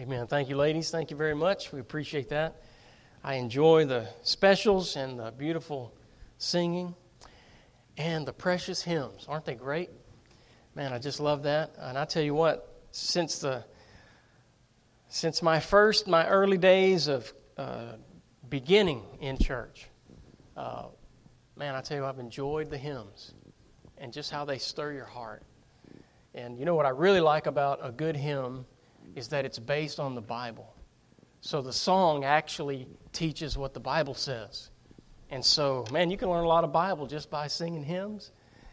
Amen. Thank you, ladies. Thank you very much. We appreciate that. I enjoy the specials and the beautiful singing and the precious hymns. Aren't they great? Man, I just love that. And I tell you what, since the since my first, my early days of uh, beginning in church, uh, man, I tell you, I've enjoyed the hymns and just how they stir your heart. And you know what I really like about a good hymn is that it's based on the Bible. So the song actually teaches what the Bible says. And so, man, you can learn a lot of Bible just by singing hymns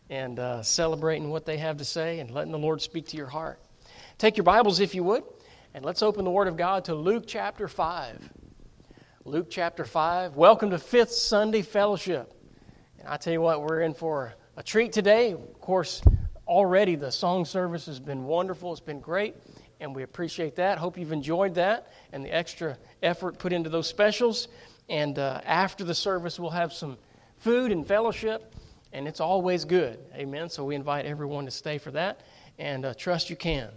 and uh, celebrating what they have to say and letting the Lord speak to your heart. Take your Bibles, if you would, and let's open the Word of God to Luke chapter 5. Luke chapter 5. Welcome to Fifth Sunday Fellowship. And I tell you what, we're in for a treat today. Of course, already the song service has been wonderful, it's been great and we appreciate that. Hope you've enjoyed that and the extra effort put into those specials. And uh, after the service, we'll have some food and fellowship, and it's always good. Amen. So we invite everyone to stay for that, and uh, trust you can.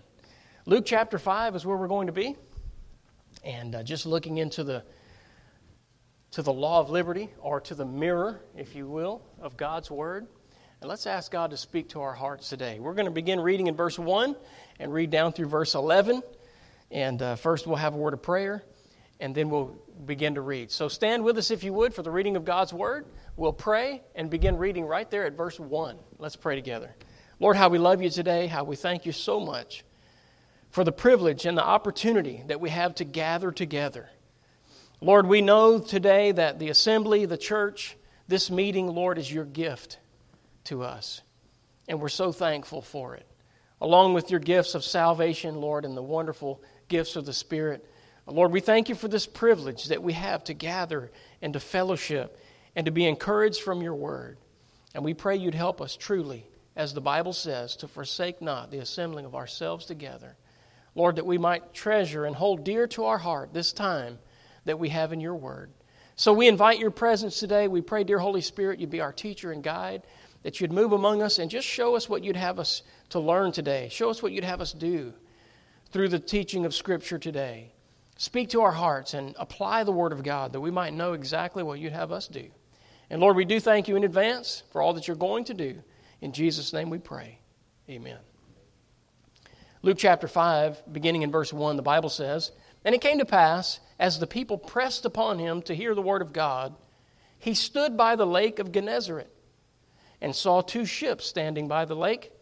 Luke chapter 5 is where we're going to be, and uh, just looking into the to the law of liberty, or to the mirror, if you will, of God's Word. And let's ask God to speak to our hearts today. We're going to begin reading in verse 1 and read down through verse 11. And uh, first, we'll have a word of prayer, and then we'll begin to read. So stand with us, if you would, for the reading of God's word. We'll pray and begin reading right there at verse 1. Let's pray together. Lord, how we love you today, how we thank you so much for the privilege and the opportunity that we have to gather together. Lord, we know today that the assembly, the church, this meeting, Lord, is your gift to us. And we're so thankful for it along with your gifts of salvation, Lord, and the wonderful gifts of the Spirit. Lord, we thank you for this privilege that we have to gather and to fellowship and to be encouraged from your word. And we pray you'd help us truly, as the Bible says, to forsake not the assembling of ourselves together. Lord, that we might treasure and hold dear to our heart this time that we have in your word. So we invite your presence today. We pray, dear Holy Spirit, you'd be our teacher and guide, that you'd move among us and just show us what you'd have us to learn today. Show us what you'd have us do through the teaching of Scripture today. Speak to our hearts and apply the Word of God that we might know exactly what you'd have us do. And Lord, we do thank you in advance for all that you're going to do. In Jesus' name we pray. Amen. Luke chapter 5, beginning in verse 1, the Bible says, And it came to pass, as the people pressed upon him to hear the word of God, he stood by the lake of Gennesaret and saw two ships standing by the lake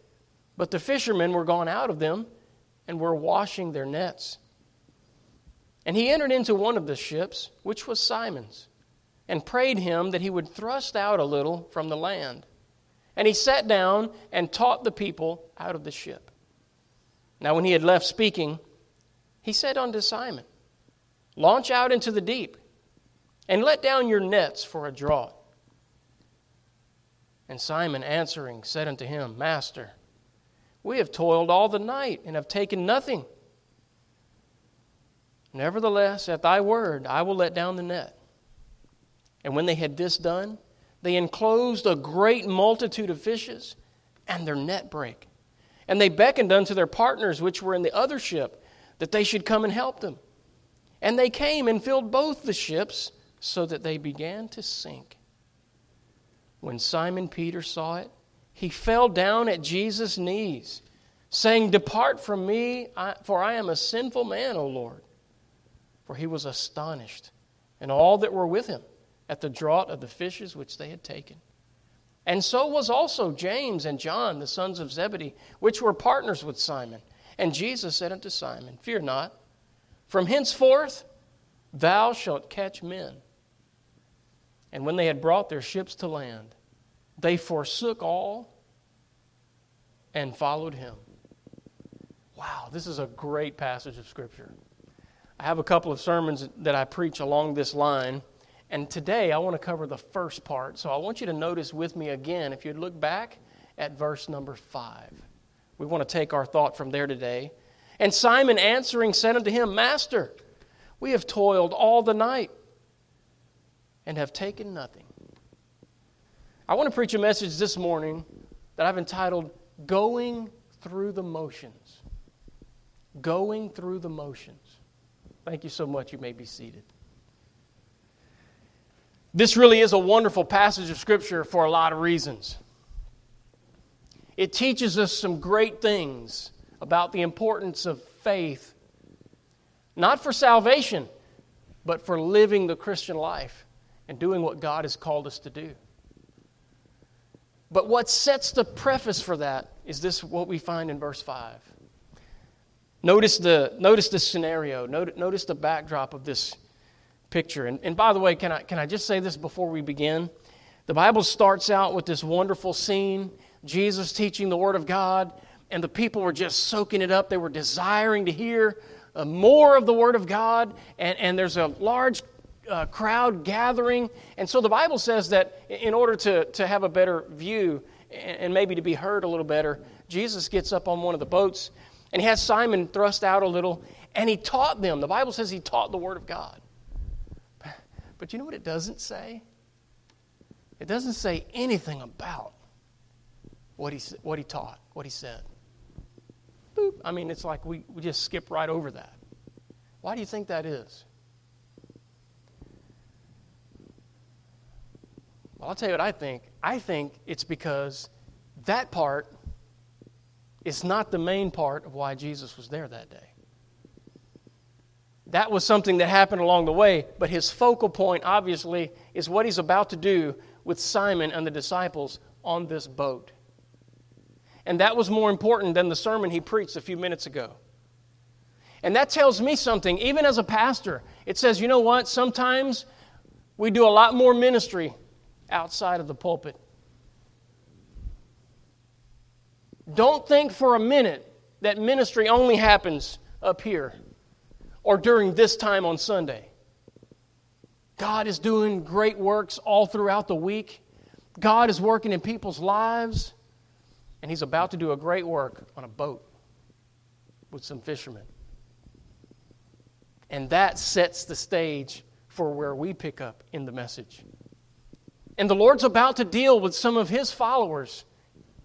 but the fishermen were gone out of them and were washing their nets. And he entered into one of the ships, which was Simon's, and prayed him that he would thrust out a little from the land. And he sat down and taught the people out of the ship. Now, when he had left speaking, he said unto Simon, Launch out into the deep, and let down your nets for a draught. And Simon answering said unto him, Master, we have toiled all the night and have taken nothing. Nevertheless, at thy word, I will let down the net. And when they had this done, they enclosed a great multitude of fishes, and their net brake. And they beckoned unto their partners which were in the other ship that they should come and help them. And they came and filled both the ships, so that they began to sink. When Simon Peter saw it, he fell down at Jesus' knees, saying, Depart from me, for I am a sinful man, O Lord. For he was astonished, and all that were with him, at the draught of the fishes which they had taken. And so was also James and John, the sons of Zebedee, which were partners with Simon. And Jesus said unto Simon, Fear not, from henceforth thou shalt catch men. And when they had brought their ships to land, they forsook all and followed him. Wow, this is a great passage of Scripture. I have a couple of sermons that I preach along this line, and today I want to cover the first part. So I want you to notice with me again, if you'd look back at verse number five. We want to take our thought from there today. And Simon answering said unto him, Master, we have toiled all the night and have taken nothing. I want to preach a message this morning that I've entitled Going Through the Motions. Going Through the Motions. Thank you so much. You may be seated. This really is a wonderful passage of Scripture for a lot of reasons. It teaches us some great things about the importance of faith, not for salvation, but for living the Christian life and doing what God has called us to do. But what sets the preface for that is this what we find in verse 5. Notice the, notice the scenario, notice, the backdrop of this picture. And, and by the way, can I, can I just say this before we begin? The Bible starts out with this wonderful scene Jesus teaching the Word of God, and the people were just soaking it up. They were desiring to hear uh, more of the Word of God, and, and there's a large uh, crowd gathering. And so the Bible says that in order to, to have a better view and maybe to be heard a little better, Jesus gets up on one of the boats and he has Simon thrust out a little and he taught them. The Bible says he taught the Word of God. But you know what it doesn't say? It doesn't say anything about what he, what he taught, what he said. Boop. I mean, it's like we, we just skip right over that. Why do you think that is? Well, I'll tell you what I think. I think it's because that part is not the main part of why Jesus was there that day. That was something that happened along the way, but his focal point, obviously, is what he's about to do with Simon and the disciples on this boat. And that was more important than the sermon he preached a few minutes ago. And that tells me something, even as a pastor. It says, you know what? Sometimes we do a lot more ministry outside of the pulpit. Don't think for a minute that ministry only happens up here or during this time on Sunday. God is doing great works all throughout the week. God is working in people's lives, and He's about to do a great work on a boat with some fishermen. And that sets the stage for where we pick up in the message. And the Lord's about to deal with some of his followers,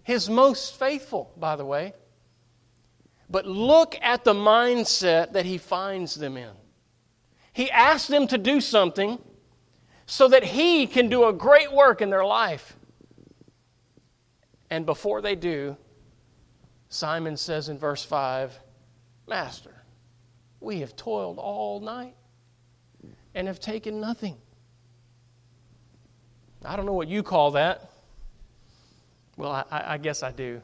his most faithful, by the way. But look at the mindset that he finds them in. He asks them to do something so that he can do a great work in their life. And before they do, Simon says in verse 5 Master, we have toiled all night and have taken nothing. I don't know what you call that. Well, I, I guess I do.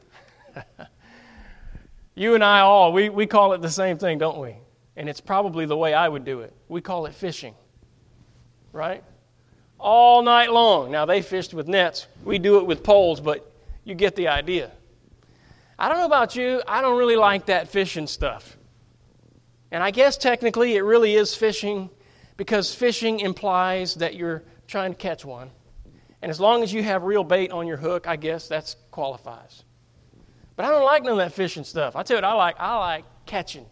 you and I all, we, we call it the same thing, don't we? And it's probably the way I would do it. We call it fishing, right? All night long. Now, they fished with nets. We do it with poles, but you get the idea. I don't know about you, I don't really like that fishing stuff. And I guess technically it really is fishing because fishing implies that you're trying to catch one. And as long as you have real bait on your hook, I guess that qualifies. But I don't like none of that fishing stuff. I tell you what I like. I like catching.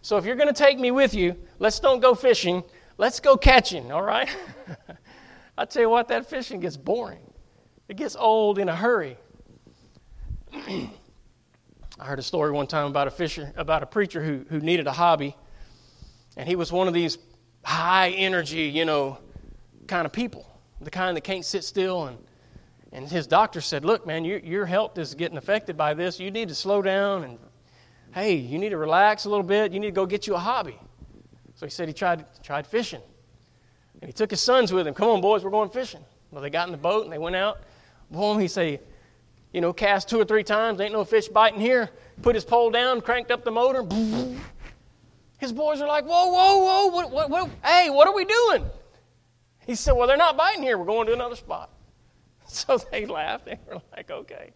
So if you're going to take me with you, let's don't go fishing. Let's go catching, all right? I tell you what, that fishing gets boring. It gets old in a hurry. I heard a story one time about a fisher, about a preacher who, who needed a hobby, and he was one of these high energy, you know, kind of people the kind that can't sit still. And, and his doctor said, Look, man, your, your health is getting affected by this. You need to slow down and, hey, you need to relax a little bit. You need to go get you a hobby. So he said he tried, tried fishing. And he took his sons with him. Come on, boys, we're going fishing. Well, they got in the boat and they went out. Boom, he said, you know, cast two or three times. Ain't no fish biting here. Put his pole down, cranked up the motor. His boys are like, whoa, whoa, whoa, what, what, what, hey, what are we doing? He said, Well, they're not biting here. We're going to another spot. So they laughed. They were like, Okay.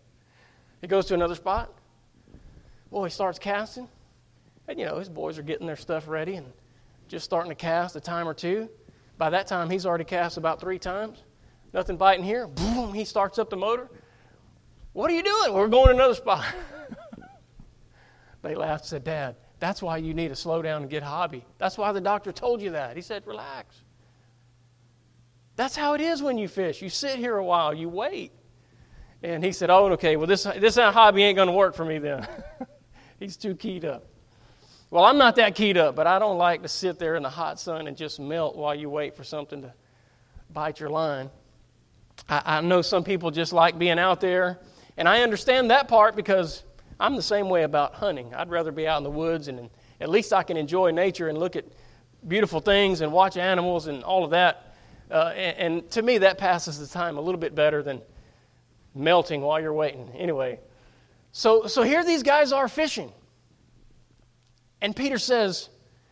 He goes to another spot. Boy, he starts casting. And, you know, his boys are getting their stuff ready and just starting to cast a time or two. By that time, he's already cast about three times. Nothing biting here. Boom, he starts up the motor. What are you doing? We're going to another spot. they laughed and said, Dad, that's why you need to slow down and get hobby. That's why the doctor told you that. He said, Relax. That's how it is when you fish. You sit here a while, you wait. And he said, Oh, okay, well, this, this hobby ain't going to work for me then. He's too keyed up. Well, I'm not that keyed up, but I don't like to sit there in the hot sun and just melt while you wait for something to bite your line. I, I know some people just like being out there, and I understand that part because I'm the same way about hunting. I'd rather be out in the woods, and at least I can enjoy nature and look at beautiful things and watch animals and all of that. Uh, and, and to me, that passes the time a little bit better than melting while you're waiting. Anyway, so, so here these guys are fishing. And Peter says,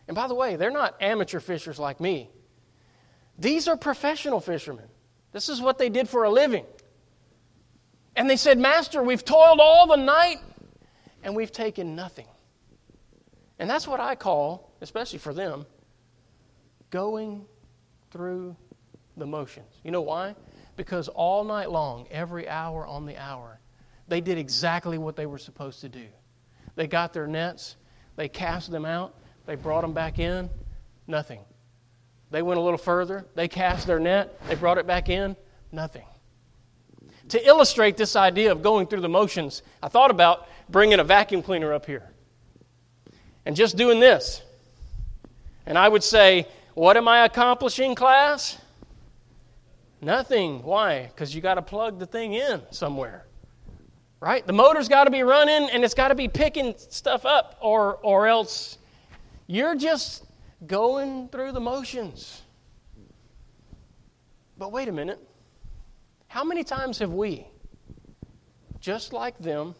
and by the way, they're not amateur fishers like me. These are professional fishermen. This is what they did for a living. And they said, Master, we've toiled all the night and we've taken nothing. And that's what I call, especially for them, going through the motions. You know why? Because all night long, every hour on the hour, they did exactly what they were supposed to do. They got their nets, they cast them out, they brought them back in, nothing. They went a little further, they cast their net, they brought it back in, nothing. To illustrate this idea of going through the motions, I thought about bringing a vacuum cleaner up here and just doing this. And I would say, What am I accomplishing, class? Nothing. Why? Because you got to plug the thing in somewhere. Right? The motor's got to be running and it's got to be picking stuff up, or, or else you're just going through the motions. But wait a minute. How many times have we, just like them,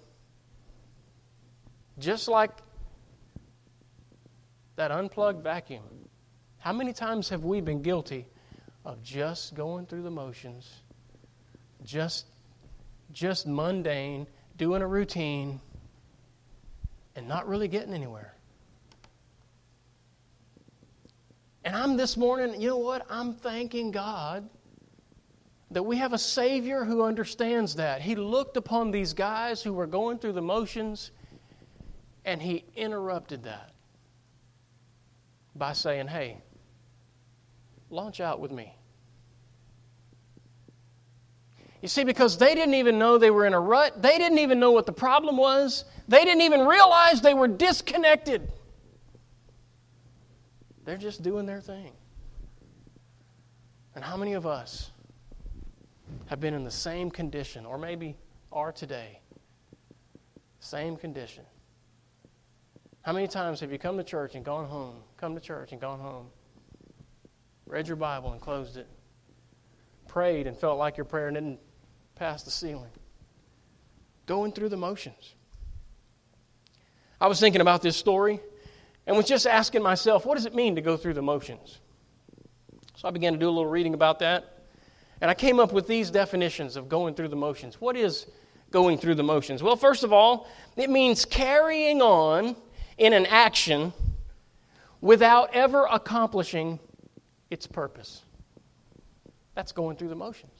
just like that unplugged vacuum, how many times have we been guilty of just going through the motions, just, just mundane, doing a routine, and not really getting anywhere? And I'm this morning, you know what? I'm thanking God that we have a Savior who understands that. He looked upon these guys who were going through the motions and He interrupted that by saying, Hey, launch out with me. You see, because they didn't even know they were in a rut, they didn't even know what the problem was, they didn't even realize they were disconnected. They're just doing their thing. And how many of us have been in the same condition, or maybe are today? Same condition. How many times have you come to church and gone home, come to church and gone home, read your Bible and closed it, prayed and felt like your prayer didn't pass the ceiling? Going through the motions. I was thinking about this story and was just asking myself, what does it mean to go through the motions? So I began to do a little reading about that. And I came up with these definitions of going through the motions. What is going through the motions? Well, first of all, it means carrying on in an action without ever accomplishing its purpose. That's going through the motions.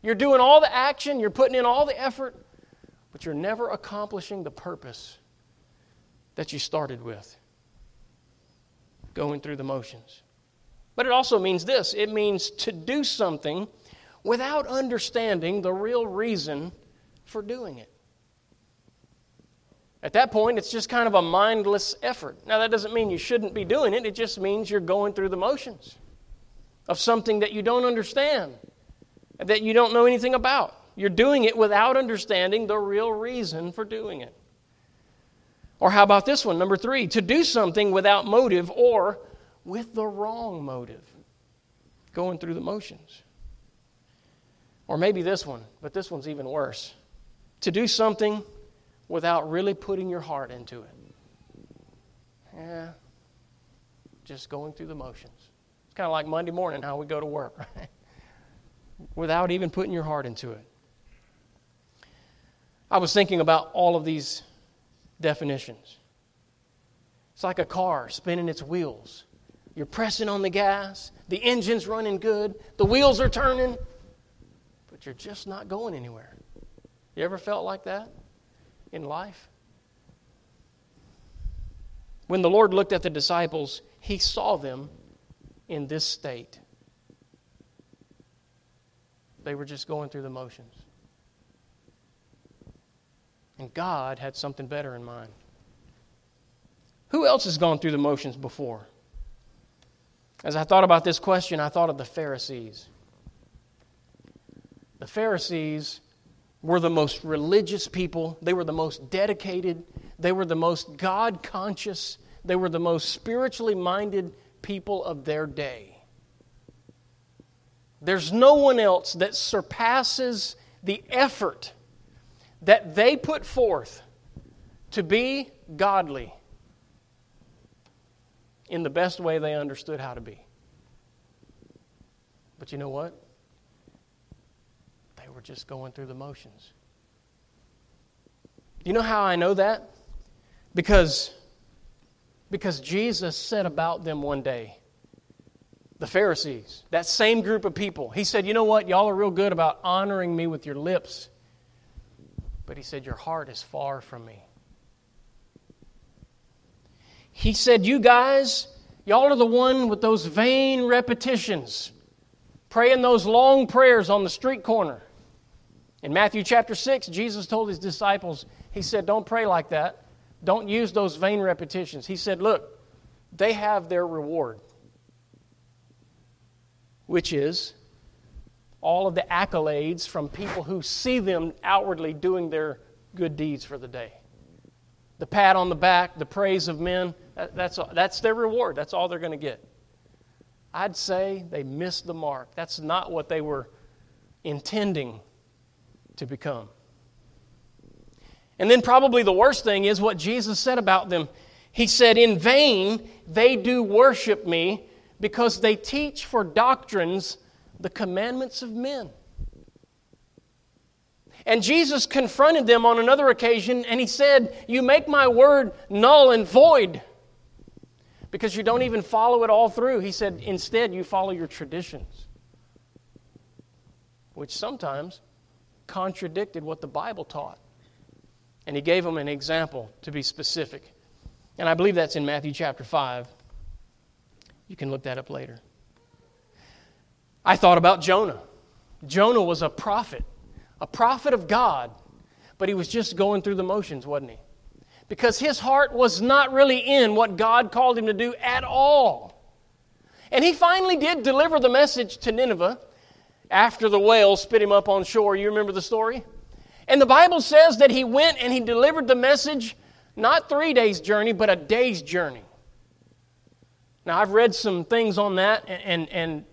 You're doing all the action, you're putting in all the effort, but you're never accomplishing the purpose that you started with. Going through the motions. But it also means this it means to do something without understanding the real reason for doing it. At that point, it's just kind of a mindless effort. Now, that doesn't mean you shouldn't be doing it, it just means you're going through the motions of something that you don't understand, that you don't know anything about. You're doing it without understanding the real reason for doing it. Or how about this one, number three? To do something without motive or with the wrong motive. Going through the motions. Or maybe this one, but this one's even worse. To do something without really putting your heart into it. Yeah, just going through the motions. It's kind of like Monday morning how we go to work, right? Without even putting your heart into it. I was thinking about all of these definitions. It's like a car spinning its wheels. You're pressing on the gas, the engine's running good, the wheels are turning, but you're just not going anywhere. You ever felt like that? In life? When the Lord looked at the disciples, he saw them in this state. They were just going through the motions. And God had something better in mind. Who else has gone through the motions before? As I thought about this question, I thought of the Pharisees. The Pharisees were the most religious people, they were the most dedicated, they were the most God conscious, they were the most spiritually minded people of their day. There's no one else that surpasses the effort that they put forth to be godly in the best way they understood how to be. But you know what? Were just going through the motions. Do you know how I know that? Because, because Jesus said about them one day, the Pharisees, that same group of people, he said, You know what? Y'all are real good about honoring me with your lips. But he said, Your heart is far from me. He said, You guys, y'all are the one with those vain repetitions, praying those long prayers on the street corner. In Matthew chapter 6, Jesus told his disciples, He said, Don't pray like that. Don't use those vain repetitions. He said, Look, they have their reward which is all of the accolades from people who see them outwardly doing their good deeds for the day. The pat on the back, the praise of men, that's, that's their reward. That's all they're going to get. I'd say they missed the mark. That's not what they were intending to become. And then, probably the worst thing is what Jesus said about them. He said, In vain they do worship me because they teach for doctrines the commandments of men. And Jesus confronted them on another occasion and he said, You make my word null and void because you don't even follow it all through. He said, Instead, you follow your traditions, which sometimes contradicted what the Bible taught. And he gave them an example to be specific. And I believe that's in Matthew chapter 5. You can look that up later. I thought about Jonah. Jonah was a prophet, a prophet of God, but he was just going through the motions, wasn't he? Because his heart was not really in what God called him to do at all. And he finally did deliver the message to Nineveh after the whale spit him up on shore. You remember the story? And the Bible says that he went and he delivered the message not three days' journey, but a day's journey. Now, I've read some things on that, and, and, and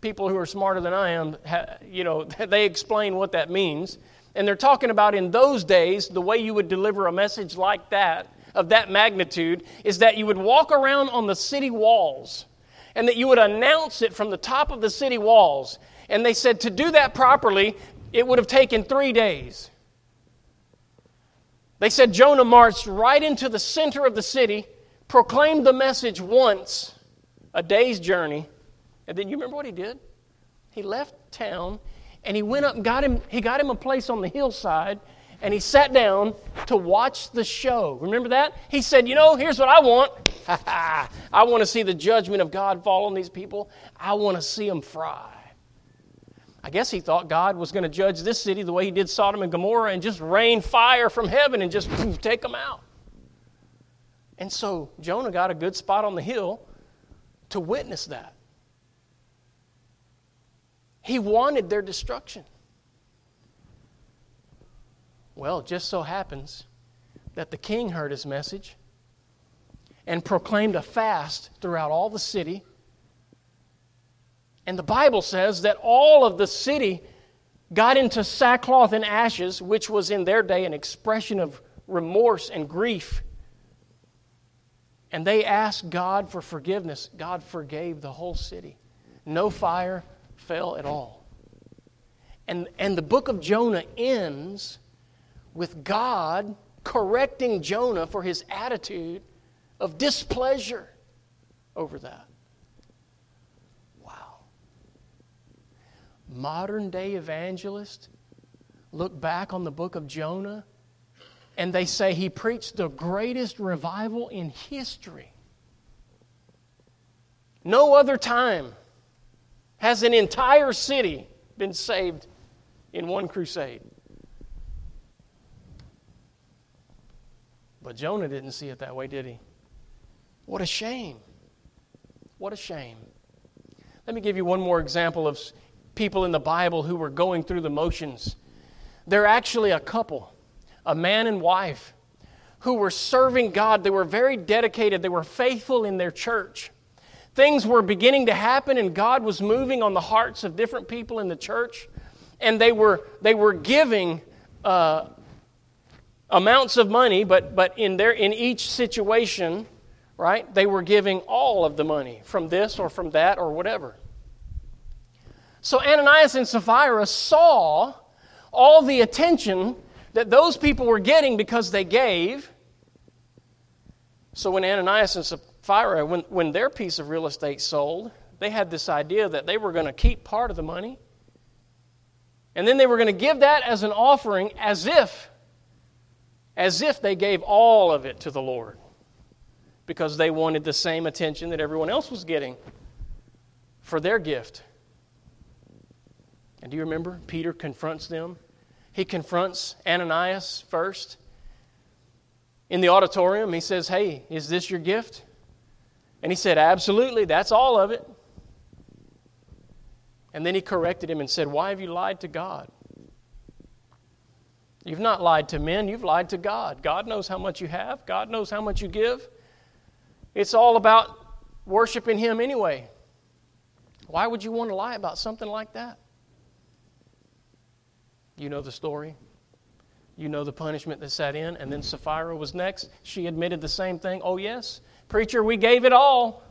people who are smarter than I am, you know, they explain what that means. And they're talking about in those days, the way you would deliver a message like that, of that magnitude, is that you would walk around on the city walls and that you would announce it from the top of the city walls. And they said to do that properly, it would have taken three days. They said Jonah marched right into the center of the city proclaimed the message once, a day's journey, and then you remember what he did? He left town and he went up and got him, he got him a place on the hillside and he sat down to watch the show. Remember that? He said, You know, here's what I want. I want to see the judgment of God fall on these people. I want to see them fry. I guess he thought God was going to judge this city the way he did Sodom and Gomorrah and just rain fire from heaven and just take them out. And so Jonah got a good spot on the hill to witness that. He wanted their destruction. Well, it just so happens that the king heard his message and proclaimed a fast throughout all the city. And the Bible says that all of the city got into sackcloth and ashes, which was in their day an expression of remorse and grief and they asked God for forgiveness, God forgave the whole city. No fire fell at all. And, and the book of Jonah ends with God correcting Jonah for his attitude of displeasure over that. Wow. Modern day evangelists look back on the book of Jonah and they say he preached the greatest revival in history. No other time has an entire city been saved in one crusade. But Jonah didn't see it that way, did he? What a shame. What a shame. Let me give you one more example of people in the Bible who were going through the motions. They're actually a couple, a man and wife, who were serving God. They were very dedicated, they were faithful in their church. Things were beginning to happen, and God was moving on the hearts of different people in the church. And they were, they were giving uh, amounts of money, but, but in, their, in each situation, right, they were giving all of the money from this or from that or whatever. So Ananias and Sapphira saw all the attention that those people were getting because they gave. So when Ananias and Sapphira, when, when their piece of real estate sold, they had this idea that they were going to keep part of the money. And then they were going to give that as an offering as if, as if they gave all of it to the Lord. Because they wanted the same attention that everyone else was getting for their gift. And do you remember? Peter confronts them. He confronts Ananias first. In the auditorium, he says, Hey, is this your gift? And he said, Absolutely, that's all of it. And then he corrected him and said, Why have you lied to God? You've not lied to men, you've lied to God. God knows how much you have, God knows how much you give. It's all about worshiping Him anyway. Why would you want to lie about something like that? You know the story. You know the punishment that set in. And then Sapphira was next. She admitted the same thing. Oh, yes, preacher, we gave it all.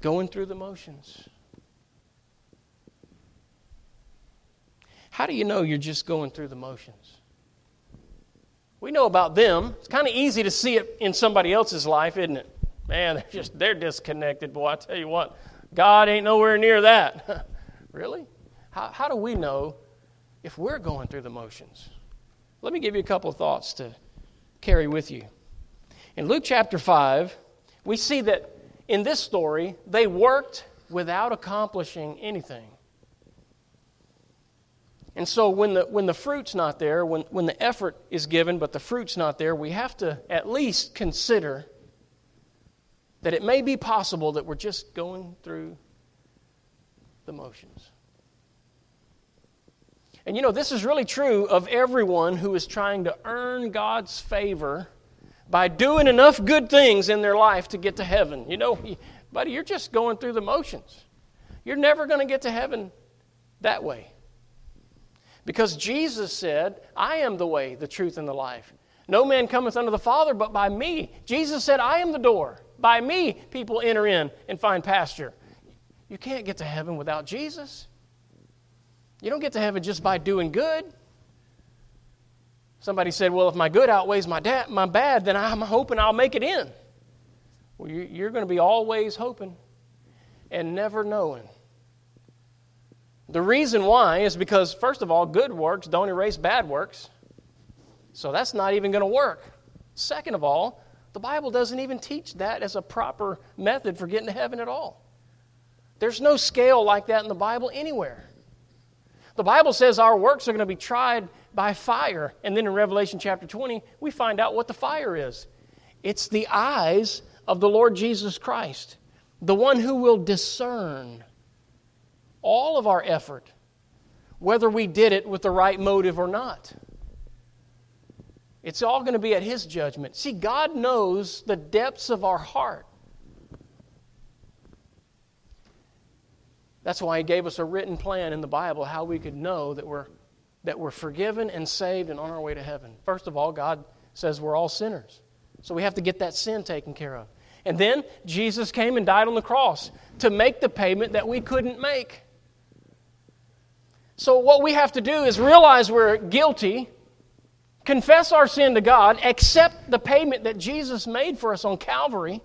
Going through the motions. How do you know you're just going through the motions? We know about them. It's kind of easy to see it in somebody else's life, isn't it? Man, they're just they're disconnected, boy. I tell you what, God ain't nowhere near that. really? How, how do we know if we're going through the motions? Let me give you a couple of thoughts to carry with you. In Luke chapter 5, we see that in this story, they worked without accomplishing anything. And so when the, when the fruit's not there, when, when the effort is given but the fruit's not there, we have to at least consider that it may be possible that we're just going through the motions. And you know, this is really true of everyone who is trying to earn God's favor by doing enough good things in their life to get to heaven. You know, buddy, you're just going through the motions. You're never going to get to heaven that way. Because Jesus said, I am the way, the truth, and the life. No man cometh unto the Father but by me. Jesus said, I am the door. By me, people enter in and find pasture. You can't get to heaven without Jesus. You don't get to heaven just by doing good. Somebody said, Well, if my good outweighs my, da- my bad, then I'm hoping I'll make it in. Well, you're going to be always hoping and never knowing. The reason why is because, first of all, good works don't erase bad works. So that's not even going to work. Second of all, the Bible doesn't even teach that as a proper method for getting to heaven at all. There's no scale like that in the Bible anywhere. The Bible says our works are going to be tried by fire. And then in Revelation chapter 20, we find out what the fire is it's the eyes of the Lord Jesus Christ, the one who will discern all of our effort, whether we did it with the right motive or not. It's all going to be at His judgment. See, God knows the depths of our heart. That's why He gave us a written plan in the Bible how we could know that we're, that we're forgiven and saved and on our way to heaven. First of all, God says we're all sinners. So we have to get that sin taken care of. And then Jesus came and died on the cross to make the payment that we couldn't make. So, what we have to do is realize we're guilty confess our sin to God, accept the payment that Jesus made for us on Calvary,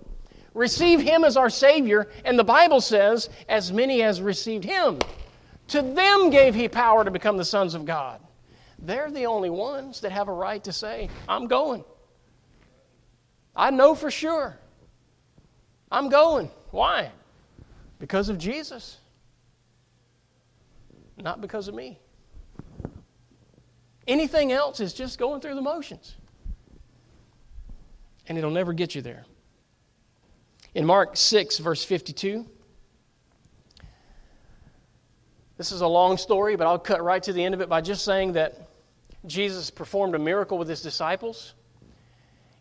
receive Him as our Savior, and the Bible says, as many as received Him, to them gave He power to become the sons of God. They're the only ones that have a right to say, I'm going. I know for sure. I'm going. Why? Because of Jesus, not because of me. Anything else is just going through the motions. and it'll never get you there. In Mark 6, verse 52, this is a long story, but I'll cut right to the end of it by just saying that Jesus performed a miracle with his disciples.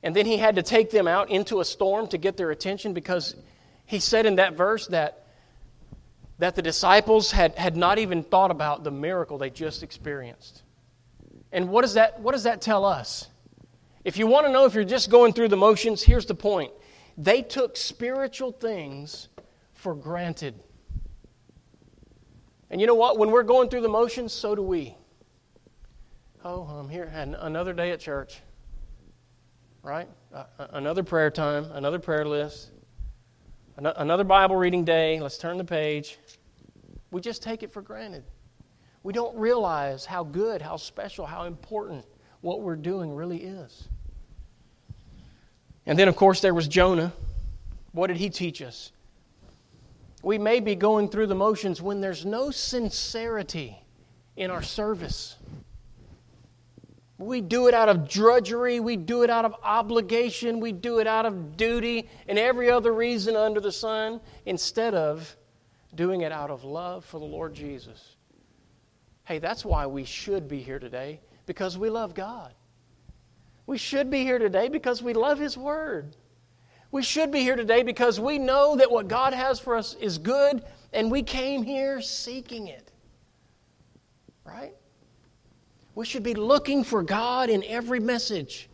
And then he had to take them out into a storm to get their attention because he said in that verse that, that the disciples had, had not even thought about the miracle they just experienced. And what does that, what does that tell us? If you want to know if you're just going through the motions, here's the point. They took spiritual things for granted. And you know what? When we're going through the motions, so do we. Oh, I'm here. Had Another day at church. Right? Uh, another prayer time, another prayer list, another Bible reading day. Let's turn the page. We just take it for granted. We don't realize how good, how special, how important what we're doing really is. And then, of course, there was Jonah. What did he teach us? We may be going through the motions when there's no sincerity in our service. We do it out of drudgery. We do it out of obligation. We do it out of duty and every other reason under the sun instead of doing it out of love for the Lord Jesus. Hey, that's why we should be here today because we love God. We should be here today because we love His Word. We should be here today because we know that what God has for us is good and we came here seeking it. Right? We should be looking for God in every message.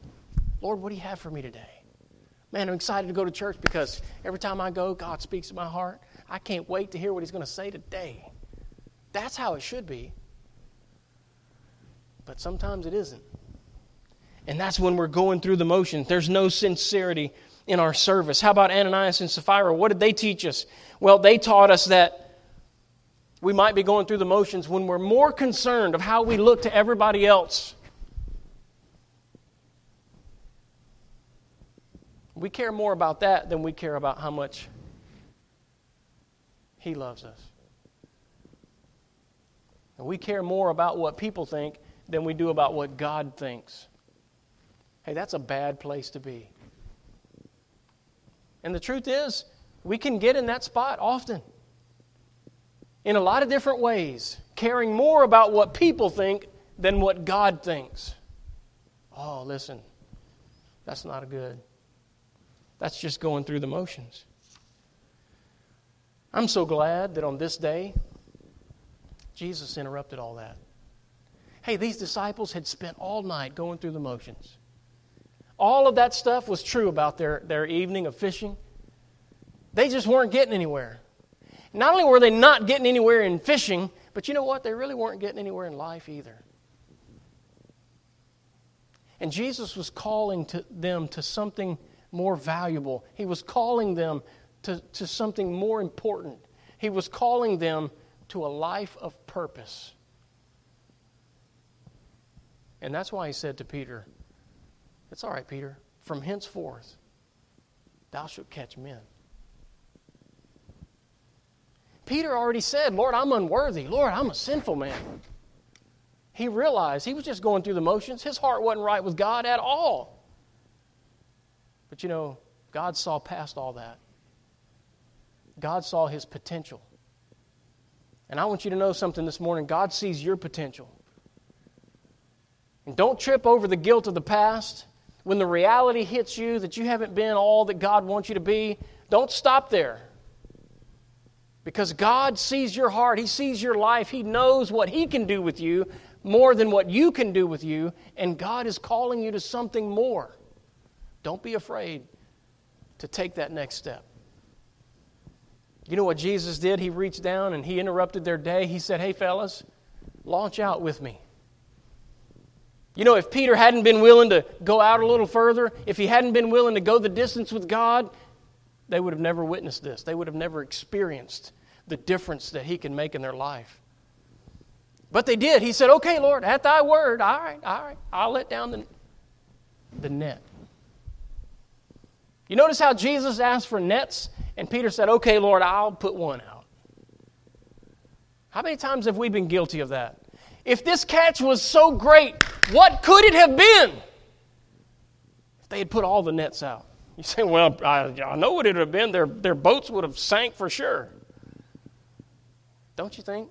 Lord, what do you have for me today? Man, I'm excited to go to church because every time I go, God speaks to my heart. I can't wait to hear what He's going to say today. That's how it should be. But sometimes it isn't. And that's when we're going through the motions. There's no sincerity in our service. How about Ananias and Sapphira? What did they teach us? Well, they taught us that we might be going through the motions when we're more concerned of how we look to everybody else. We care more about that than we care about how much He loves us. And we care more about what people think than we do about what God thinks. Hey, that's a bad place to be. And the truth is, we can get in that spot often in a lot of different ways, caring more about what people think than what God thinks. Oh, listen, that's not a good. That's just going through the motions. I'm so glad that on this day, Jesus interrupted all that. Hey, these disciples had spent all night going through the motions. All of that stuff was true about their, their evening of fishing. They just weren't getting anywhere. Not only were they not getting anywhere in fishing, but you know what? They really weren't getting anywhere in life either. And Jesus was calling to them to something more valuable. He was calling them to, to something more important. He was calling them to a life of purpose. And that's why he said to Peter, It's all right, Peter. From henceforth, thou shalt catch men. Peter already said, Lord, I'm unworthy. Lord, I'm a sinful man. He realized he was just going through the motions. His heart wasn't right with God at all. But you know, God saw past all that. God saw his potential. And I want you to know something this morning God sees your potential. And don't trip over the guilt of the past. When the reality hits you that you haven't been all that God wants you to be, don't stop there. Because God sees your heart, He sees your life, He knows what He can do with you more than what you can do with you, and God is calling you to something more. Don't be afraid to take that next step. You know what Jesus did? He reached down and he interrupted their day. He said, Hey, fellas, launch out with me. You know, if Peter hadn't been willing to go out a little further, if he hadn't been willing to go the distance with God, they would have never witnessed this. They would have never experienced the difference that He can make in their life. But they did. He said, Okay, Lord, at thy word, all right, all right, I'll let down the, the net. You notice how Jesus asked for nets, and Peter said, Okay, Lord, I'll put one out. How many times have we been guilty of that? If this catch was so great, what could it have been? If they had put all the nets out? You say, well, I, I know what it would have been. Their, their boats would have sank for sure. Don't you think?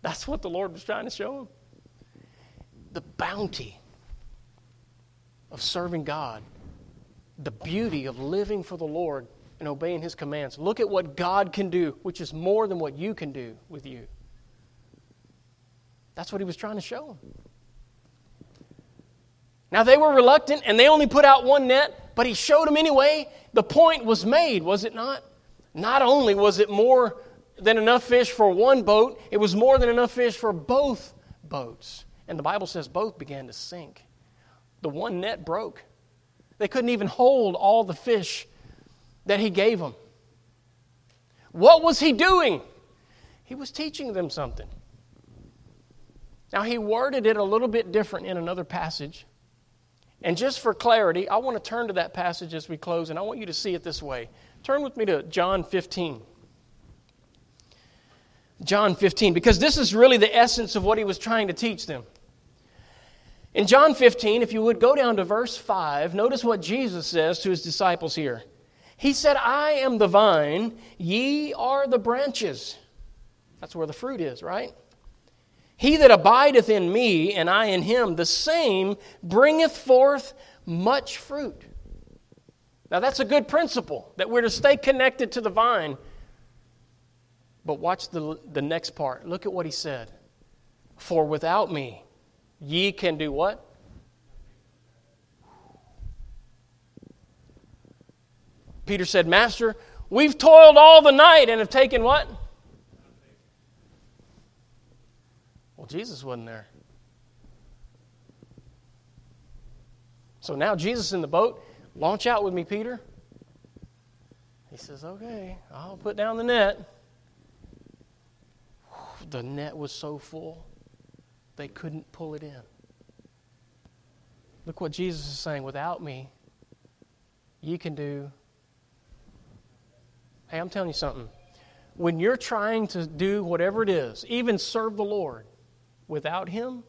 That's what the Lord was trying to show them. The bounty of serving God, the beauty of living for the Lord and obeying His commands. Look at what God can do, which is more than what you can do with you. That's what He was trying to show them. Now, they were reluctant and they only put out one net, but He showed them anyway. The point was made, was it not? Not only was it more than enough fish for one boat, it was more than enough fish for both boats. And the Bible says both began to sink. The one net broke. They couldn't even hold all the fish that he gave them. What was he doing? He was teaching them something. Now, he worded it a little bit different in another passage. And just for clarity, I want to turn to that passage as we close, and I want you to see it this way. Turn with me to John 15. John 15, because this is really the essence of what he was trying to teach them. In John 15, if you would go down to verse 5, notice what Jesus says to his disciples here. He said, I am the vine, ye are the branches. That's where the fruit is, right? He that abideth in me, and I in him, the same bringeth forth much fruit. Now, that's a good principle that we're to stay connected to the vine but watch the, the next part. Look at what he said. For without me, ye can do what? Peter said, Master, we've toiled all the night and have taken what? Well, Jesus wasn't there. So now Jesus in the boat, launch out with me, Peter. He says, Okay, I'll put down the net the net was so full, they couldn't pull it in. Look what Jesus is saying without me, you can do. Hey, I'm telling you something. When you're trying to do whatever it is, even serve the Lord, without Him,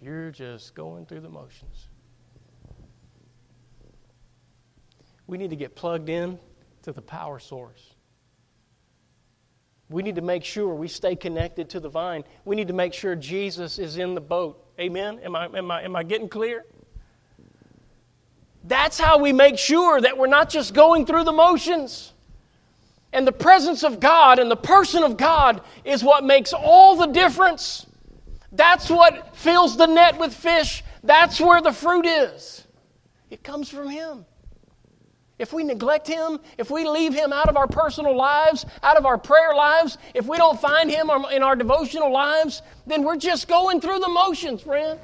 you're just going through the motions. We need to get plugged in to the power source. We need to make sure we stay connected to the vine. We need to make sure Jesus is in the boat. Amen? Am I, am I, am I getting clear? That's how we make sure that we're not just going through the motions. And the presence of God and the person of God is what makes all the difference. That's what fills the net with fish. That's where the fruit is. It comes from Him. If we neglect Him, if we leave Him out of our personal lives, out of our prayer lives, if we don't find Him in our devotional lives, then we're just going through the motions, friend.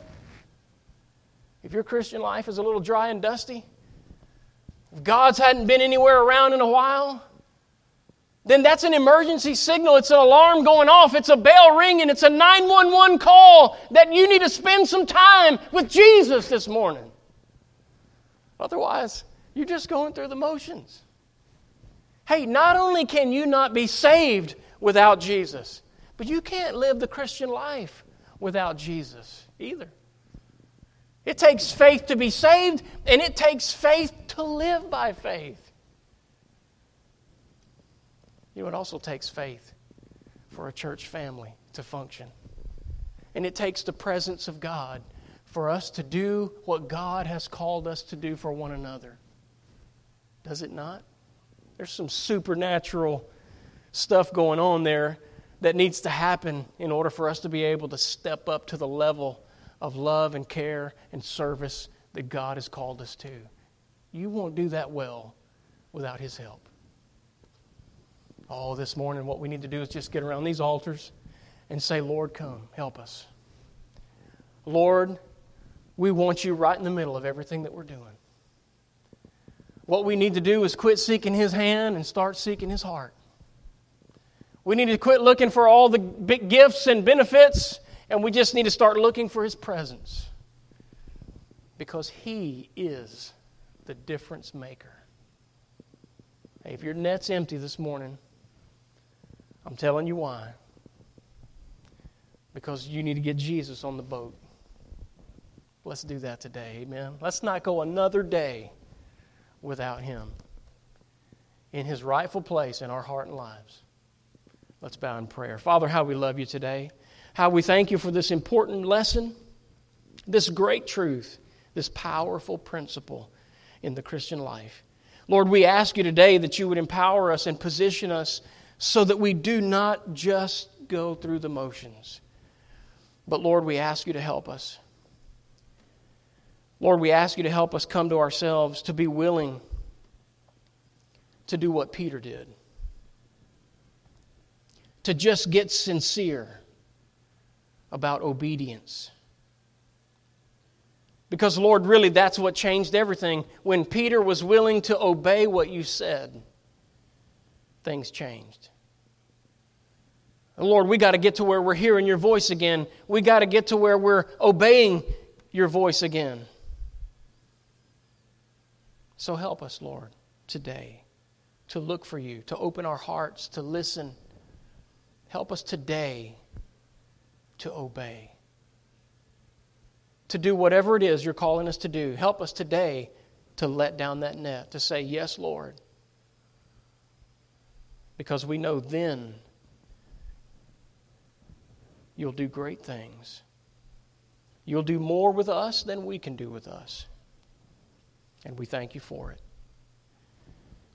If your Christian life is a little dry and dusty, if God's hadn't been anywhere around in a while, then that's an emergency signal. It's an alarm going off. It's a bell ringing. It's a 911 call that you need to spend some time with Jesus this morning. Otherwise, you're just going through the motions. Hey, not only can you not be saved without Jesus, but you can't live the Christian life without Jesus either. It takes faith to be saved, and it takes faith to live by faith. You know, it also takes faith for a church family to function. And it takes the presence of God for us to do what God has called us to do for one another. Does it not? There's some supernatural stuff going on there that needs to happen in order for us to be able to step up to the level of love and care and service that God has called us to. You won't do that well without His help. Oh, this morning, what we need to do is just get around these altars and say, Lord, come, help us. Lord, we want you right in the middle of everything that we're doing. What we need to do is quit seeking His hand and start seeking His heart. We need to quit looking for all the big gifts and benefits, and we just need to start looking for His presence. Because He is the difference maker. Hey, if your net's empty this morning, I'm telling you why. Because you need to get Jesus on the boat. Let's do that today. Amen. Let's not go another day without Him in His rightful place in our heart and lives. Let's bow in prayer. Father, how we love you today. How we thank you for this important lesson, this great truth, this powerful principle in the Christian life. Lord, we ask you today that you would empower us and position us so that we do not just go through the motions. But Lord, we ask you to help us. Lord, we ask you to help us come to ourselves to be willing to do what Peter did, to just get sincere about obedience. Because, Lord, really, that's what changed everything. When Peter was willing to obey what you said, things changed. Lord, we got to get to where we're hearing your voice again. We got to get to where we're obeying your voice again. So help us, Lord, today to look for you, to open our hearts, to listen. Help us today to obey, to do whatever it is you're calling us to do. Help us today to let down that net, to say, Yes, Lord. Because we know then You'll do great things. You'll do more with us than we can do with us. And we thank you for it.